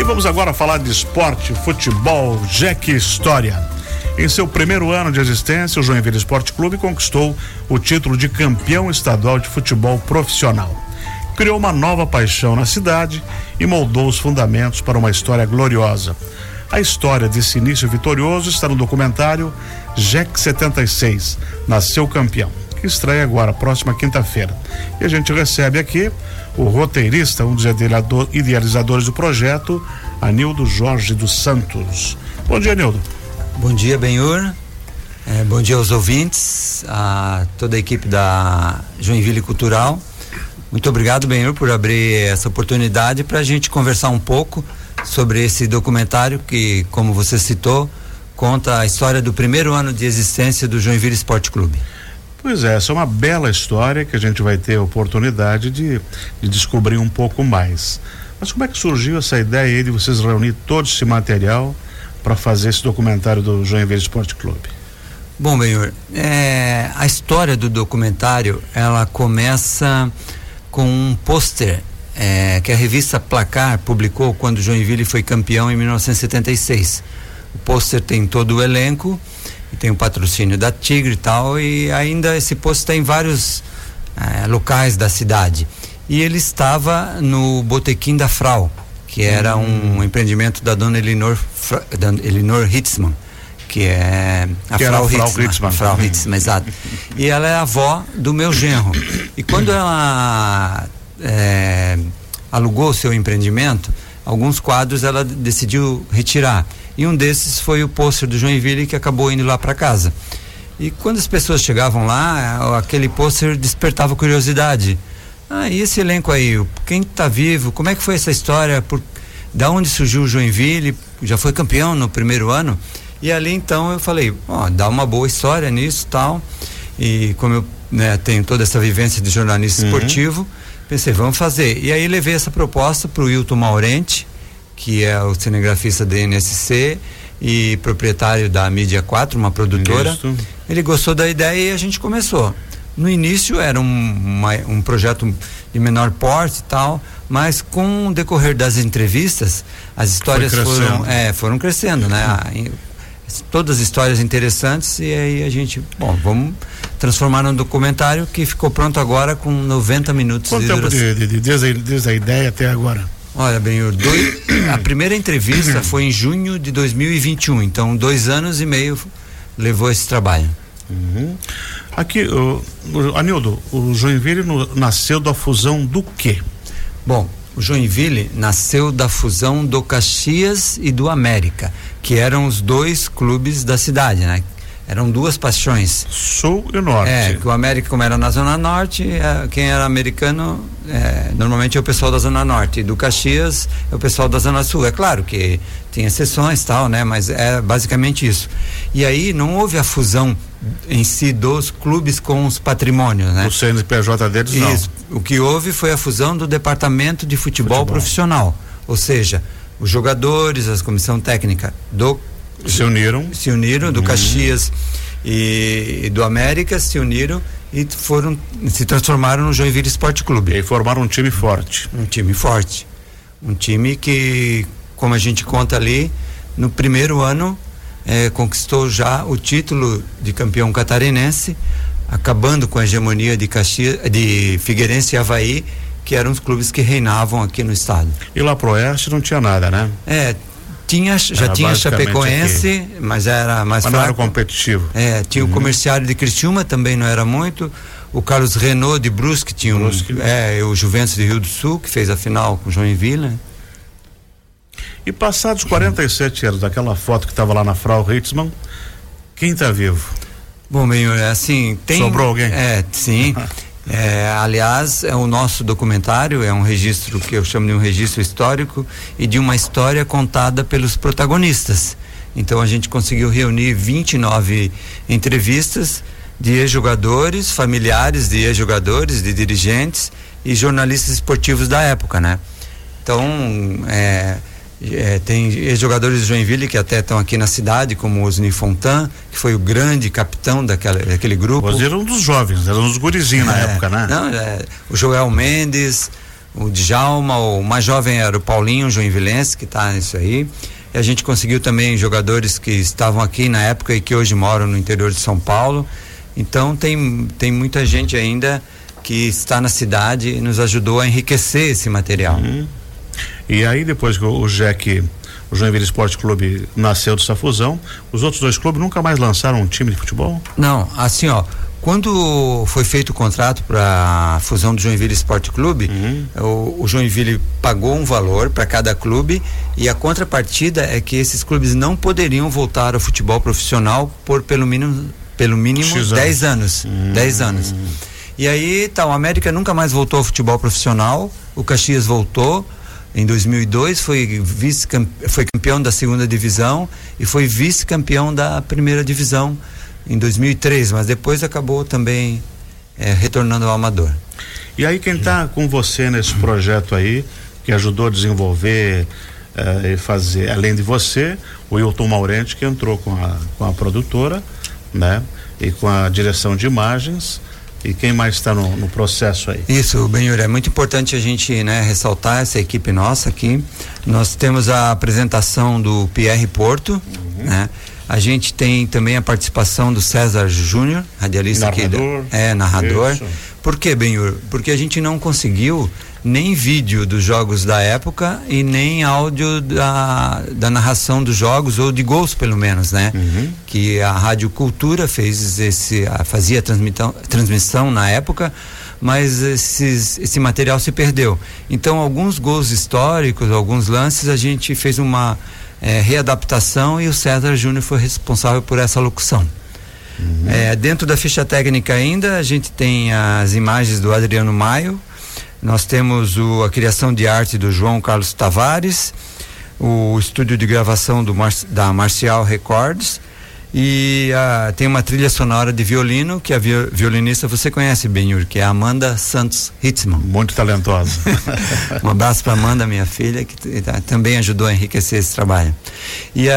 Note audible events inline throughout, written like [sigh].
E vamos agora falar de esporte, futebol, Jack História. Em seu primeiro ano de existência, o Joinville Esporte Clube conquistou o título de campeão estadual de futebol profissional. Criou uma nova paixão na cidade e moldou os fundamentos para uma história gloriosa. A história desse início vitorioso está no documentário Jack 76, Nasceu Campeão, que estreia agora, próxima quinta-feira. E a gente recebe aqui o roteirista, um dos idealizadores do projeto, Anildo Jorge dos Santos. Bom dia, Anildo. Bom dia, Benhur. É, bom dia aos ouvintes, a toda a equipe da Joinville Cultural. Muito obrigado, Benhur, por abrir essa oportunidade para a gente conversar um pouco sobre esse documentário que, como você citou, conta a história do primeiro ano de existência do Joinville Esporte Clube. Pois é, essa é uma bela história que a gente vai ter a oportunidade de, de descobrir um pouco mais. Mas como é que surgiu essa ideia aí de vocês reunir todo esse material para fazer esse documentário do Joinville Esporte Clube? Bom, Benhor, é, a história do documentário ela começa com um pôster é, que a revista Placar publicou quando Joinville foi campeão em 1976. O pôster tem todo o elenco tem o patrocínio da Tigre e tal, e ainda esse posto está em vários é, locais da cidade. E ele estava no Botequim da Frau, que era um hum. empreendimento da dona Elinor, da Elinor Hitzmann, que é a que Frau, Frau Hitzmann. Hitzmann. Frau. Hitzmann, exato. E ela é avó do meu genro. E quando ela é, alugou o seu empreendimento, alguns quadros ela decidiu retirar. E um desses foi o pôster do Joinville que acabou indo lá para casa. E quando as pessoas chegavam lá, aquele pôster despertava curiosidade. Ah, e esse elenco aí, quem está vivo? Como é que foi essa história? Por, da onde surgiu o Joinville? Já foi campeão no primeiro ano? E ali então eu falei, ó, dá uma boa história nisso tal. E como eu né, tenho toda essa vivência de jornalista uhum. esportivo, pensei, vamos fazer. E aí levei essa proposta para o Wilton Maurente, que é o cinegrafista da NSC e proprietário da Mídia 4, uma produtora. Isso. Ele gostou da ideia e a gente começou. No início era um, uma, um projeto de menor porte e tal, mas com o decorrer das entrevistas, as histórias foram, é, foram crescendo, né? Todas as histórias interessantes e aí a gente, bom, vamos transformar num documentário que ficou pronto agora com 90 minutos Quanto de tempo de, de, desde, desde a ideia até agora? Olha, bem, dois, a primeira entrevista foi em junho de 2021, então dois anos e meio levou esse trabalho. Uhum. Aqui, o, Anildo, o Joinville no, nasceu da fusão do quê? Bom, o Joinville nasceu da fusão do Caxias e do América, que eram os dois clubes da cidade, né? Eram duas paixões. Sul e norte. É, que o América, como era na Zona Norte, é, quem era americano é, normalmente é o pessoal da Zona Norte. E do Caxias é o pessoal da Zona Sul. É claro que tem exceções tal, né? Mas é basicamente isso. E aí não houve a fusão em si dos clubes com os patrimônios, né? O CNPJ deles não. Isso. O que houve foi a fusão do departamento de futebol, futebol. profissional. Ou seja, os jogadores, a comissão técnica do se uniram. Se uniram, do uhum. Caxias e, e, do América se uniram e foram se transformaram no Joinville Esporte Clube. E formaram um time forte. Um time forte. Um time que, como a gente conta ali, no primeiro ano eh, conquistou já o título de campeão catarinense, acabando com a hegemonia de Caxias, de Figueirense e Havaí, que eram os clubes que reinavam aqui no estado. E lá pro oeste não tinha nada, né? É, tinha, já era tinha Chapecoense, aqui. mas era mais mas fraco. não era competitivo. É, tinha uhum. o comerciário de Criciúma, também não era muito. O Carlos Renault de Brusque tinha Brusque. um, é, o Juventus de Rio do Sul, que fez a final com o Joinville. E passados 47 anos daquela foto que estava lá na Frau Ritzmann, quem está vivo? Bom, bem, é assim, tem. Sobrou alguém? É, sim. [laughs] É, aliás, é o nosso documentário é um registro que eu chamo de um registro histórico e de uma história contada pelos protagonistas. Então a gente conseguiu reunir 29 entrevistas de ex-jogadores, familiares de ex-jogadores, de dirigentes e jornalistas esportivos da época, né? Então, é, é, tem jogadores de Joinville que até estão aqui na cidade, como o Osni Fontan, que foi o grande capitão daquela, daquele grupo. Você era um dos jovens, era um dos gurizinhos é, na época, né? Não, é, o Joel Mendes, o Djalma, o mais jovem era o Paulinho Joinvilense, que está nisso aí. E a gente conseguiu também jogadores que estavam aqui na época e que hoje moram no interior de São Paulo. Então tem, tem muita gente ainda que está na cidade e nos ajudou a enriquecer esse material. Uhum. E aí depois que o Jack, o Joinville Esporte Clube nasceu dessa fusão, os outros dois clubes nunca mais lançaram um time de futebol? Não, assim ó, quando foi feito o contrato para a fusão do Joinville Esporte Clube, uhum. o, o, Joinville pagou um valor para cada clube e a contrapartida é que esses clubes não poderiam voltar ao futebol profissional por pelo mínimo pelo mínimo 10 anos. 10 anos. Hum. E aí, tá, o América nunca mais voltou ao futebol profissional, o Caxias voltou em 2002, foi vice foi campeão da segunda divisão e foi vice-campeão da primeira divisão em 2003, mas depois acabou também é, retornando ao amador. E aí quem está com você nesse projeto aí, que ajudou a desenvolver eh, e fazer, além de você, o Hilton Maurente que entrou com a, com a produtora, né? E com a direção de imagens. E quem mais está no, no, processo aí? Isso, Benhur, é muito importante a gente né, ressaltar essa equipe nossa aqui. Nós temos a apresentação do Pierre Porto, uhum. né? A gente tem também a participação do César Júnior, radialista narrador, que é narrador. Isso. Por que, Benhur? Porque a gente não conseguiu nem vídeo dos jogos da época e nem áudio da, da narração dos jogos ou de gols pelo menos, né? Uhum. Que a Rádio Cultura fez esse fazia a transmissão, transmissão na época, mas esses, esse material se perdeu. Então alguns gols históricos, alguns lances a gente fez uma é, readaptação e o César Júnior foi responsável por essa locução. Uhum. É, dentro da ficha técnica ainda, a gente tem as imagens do Adriano Maio, nós temos o, a criação de arte do João Carlos Tavares, o estúdio de gravação Mar, da Marcial Records, e uh, tem uma trilha sonora de violino que a violinista você conhece bem, que é a Amanda Santos Hitzman. Muito talentosa. [laughs] um abraço para Amanda, minha filha, que também ajudou a enriquecer esse trabalho. E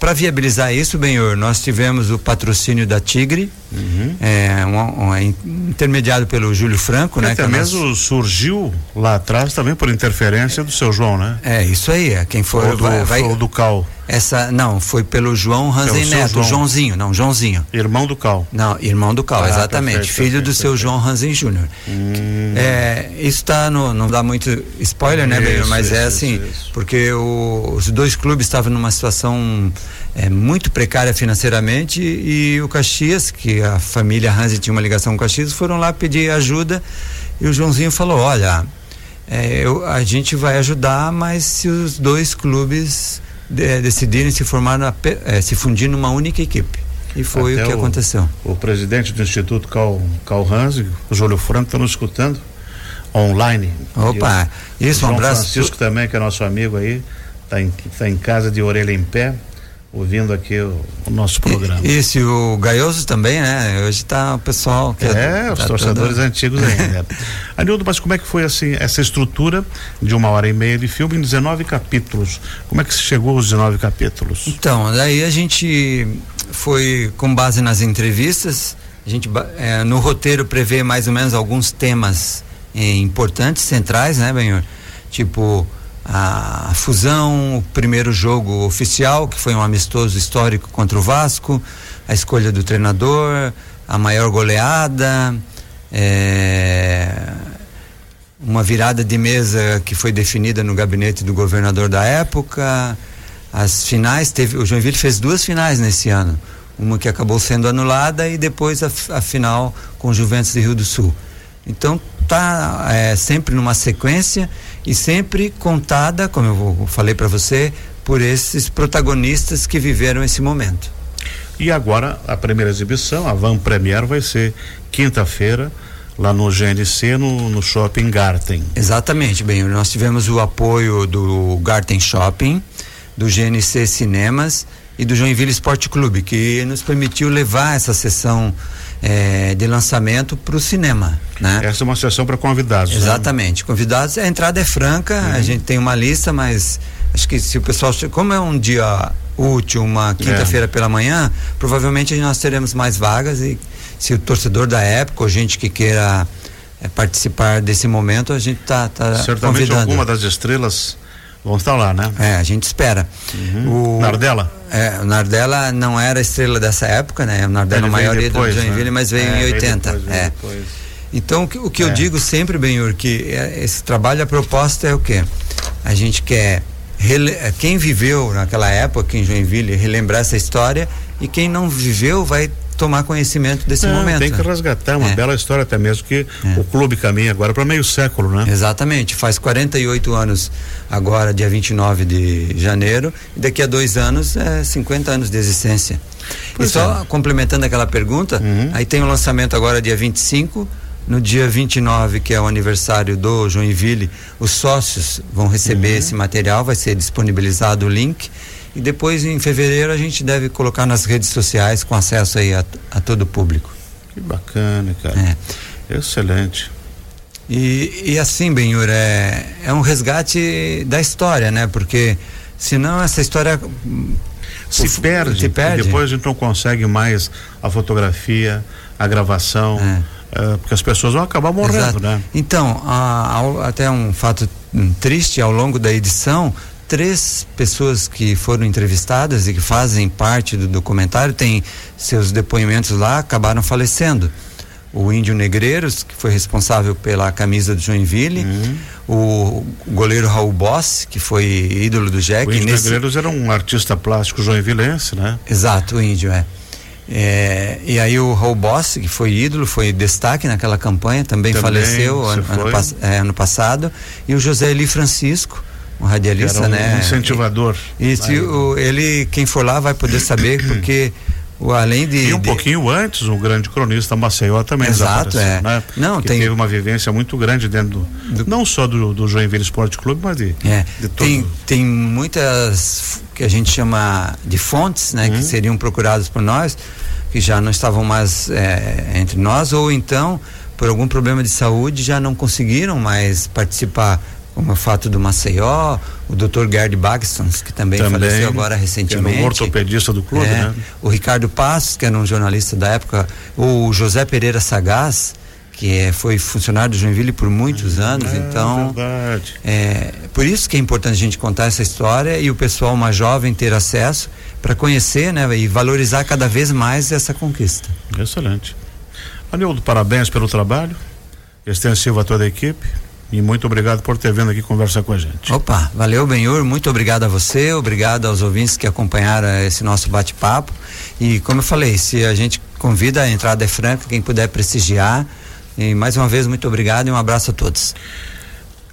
para viabilizar isso, Benhor, nós tivemos o patrocínio da Tigre, uhum. é, um, um, é intermediado pelo Júlio Franco, né? Até mesmo nosso... surgiu lá atrás também por interferência do seu João, né? É, isso aí, é quem for. Ou do, vai, vai... do Cal. Essa, não, foi pelo João Ranzen Neto, João. Joãozinho, não, Joãozinho. Irmão do Cal. Não, irmão do Cal, ah, exatamente. Perfeito, filho perfeito, do seu perfeito. João Ranzen Júnior. Hum. É, isso tá no, não dá muito spoiler, né, isso, Mas é isso, é assim, isso. porque o, os dois clubes estavam numa situação é, muito precária financeiramente e o Caxias, que a família Ranzen tinha uma ligação com o Caxias, foram lá pedir ajuda e o Joãozinho falou, olha, é, eu, a gente vai ajudar, mas se os dois clubes de, decidirem se formar, na, é, se fundir numa única equipe. E foi Até o que o, aconteceu. O presidente do Instituto Cal, Cal Hans, o Júlio Franco, está nos escutando online. Opa, o, isso, um abraço. Francisco também, que é nosso amigo aí, está em, tá em casa de orelha em pé ouvindo aqui o, o nosso programa. E, esse o Gaioso também, né? Hoje está o pessoal que é, é os tá torcedores antigos ainda. [laughs] Anildo, mas como é que foi assim essa estrutura de uma hora e meia de filme em 19 capítulos? Como é que se chegou aos 19 capítulos? Então, daí a gente foi com base nas entrevistas, a gente é, no roteiro prevê mais ou menos alguns temas é, importantes, centrais, né, Benhor? Tipo a fusão, o primeiro jogo oficial, que foi um amistoso histórico contra o Vasco, a escolha do treinador, a maior goleada, é, uma virada de mesa que foi definida no gabinete do governador da época, as finais, teve, o Joinville fez duas finais nesse ano, uma que acabou sendo anulada e depois a, a final com o Juventus de Rio do Sul. Então tá é, sempre numa sequência e sempre contada, como eu falei para você, por esses protagonistas que viveram esse momento. E agora a primeira exibição, a Van Premier, vai ser quinta-feira lá no GNC, no, no Shopping Garten. Exatamente, bem, nós tivemos o apoio do Garten Shopping, do GNC Cinemas e do Joinville Esporte Clube, que nos permitiu levar essa sessão é, de lançamento para o cinema. Né? Essa é uma sessão para convidados. Né? Exatamente. Né? Convidados, a entrada é franca, uhum. a gente tem uma lista, mas acho que se o pessoal. Como é um dia útil, uma quinta-feira é. pela manhã, provavelmente nós teremos mais vagas e se o torcedor da época ou gente que queira é, participar desse momento, a gente está tá Certamente convidando. alguma das estrelas vão estar lá, né? É, a gente espera. Uhum. O, Nardella? É, o Nardella não era estrela dessa época, né? O Nardella é o maior ídolo de Joinville, né? mas veio é, em 80. Depois, é. Depois. Então, o que, o que eu é. digo sempre, Benhur, que é, esse trabalho, a proposta é o quê? A gente quer quem viveu naquela época em Joinville relembrar essa história e quem não viveu vai tomar conhecimento desse não, momento. Tem que resgatar uma é. bela história até mesmo que é. o clube caminha agora para meio século, né? Exatamente, faz 48 anos agora, dia 29 de janeiro, e daqui a dois anos é 50 anos de existência. Pois e só é. complementando aquela pergunta, uhum. aí tem o lançamento agora dia 25 no dia 29, que é o aniversário do Joinville, os sócios vão receber uhum. esse material, vai ser disponibilizado o link. E depois, em fevereiro, a gente deve colocar nas redes sociais com acesso aí a, a todo o público. Que bacana, cara. É. Excelente. E, e assim, Benhur, é, é um resgate da história, né? Porque senão essa história se o, perde, se perde. depois a gente não consegue mais a fotografia, a gravação. É é, porque as pessoas vão acabar morrendo, Exato. né? Então, até um fato triste, ao longo da edição, três pessoas que foram entrevistadas e que fazem parte do documentário, têm seus depoimentos lá, acabaram falecendo. O Índio Negreiros, que foi responsável pela camisa do Joinville, uhum. o goleiro Raul Boss, que foi ídolo do Jack. O Índio nesse... Negreiros era um artista plástico joinvilense, né? Exato, o Índio, é. É, e aí o Raul Boss, que foi ídolo, foi destaque naquela campanha, também, também faleceu ano, ano, é, ano, passado. E o José Eli Francisco, um radialista, um né? Incentivador. Isso, o, ele, quem for lá vai poder saber, [coughs] porque o, além de. E um de... pouquinho antes, um grande cronista Maceió também Exato, é. Né? Não, que tem... teve uma vivência muito grande dentro do, do... não só do, do Joinville Esporte Clube, mas de, é. de todo. Tem, tem muitas que a gente chama de fontes, né? Uhum. Que seriam procuradas por nós que já não estavam mais é, entre nós, ou então, por algum problema de saúde, já não conseguiram mais participar como é o fato do Maceió, o Dr. Gerd Bagstons, que também, também faleceu agora recentemente. Que era um ortopedista do clube, é, né? O Ricardo Passos, que era um jornalista da época, o José Pereira Sagaz, que é, foi funcionário do Joinville por muitos anos, é, então verdade. é por isso que é importante a gente contar essa história e o pessoal mais jovem ter acesso para conhecer, né, e valorizar cada vez mais essa conquista. Excelente. Anildo, parabéns pelo trabalho, extensivo a toda a equipe. E muito obrigado por ter vindo aqui conversar com a gente. Opa, valeu, Benhur. Muito obrigado a você, obrigado aos ouvintes que acompanharam esse nosso bate-papo. E como eu falei, se a gente convida, a entrada é franca, quem puder prestigiar, e mais uma vez, muito obrigado e um abraço a todos.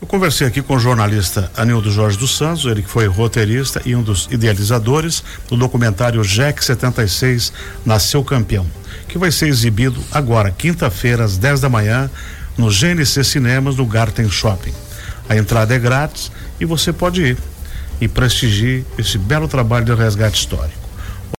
Eu conversei aqui com o jornalista Anildo Jorge dos Santos, ele que foi roteirista e um dos idealizadores do documentário Jack 76 Nasceu Campeão, que vai ser exibido agora, quinta-feira, às 10 da manhã, no GNC Cinemas, no Garten Shopping. A entrada é grátis e você pode ir e prestigiar esse belo trabalho de resgate histórico.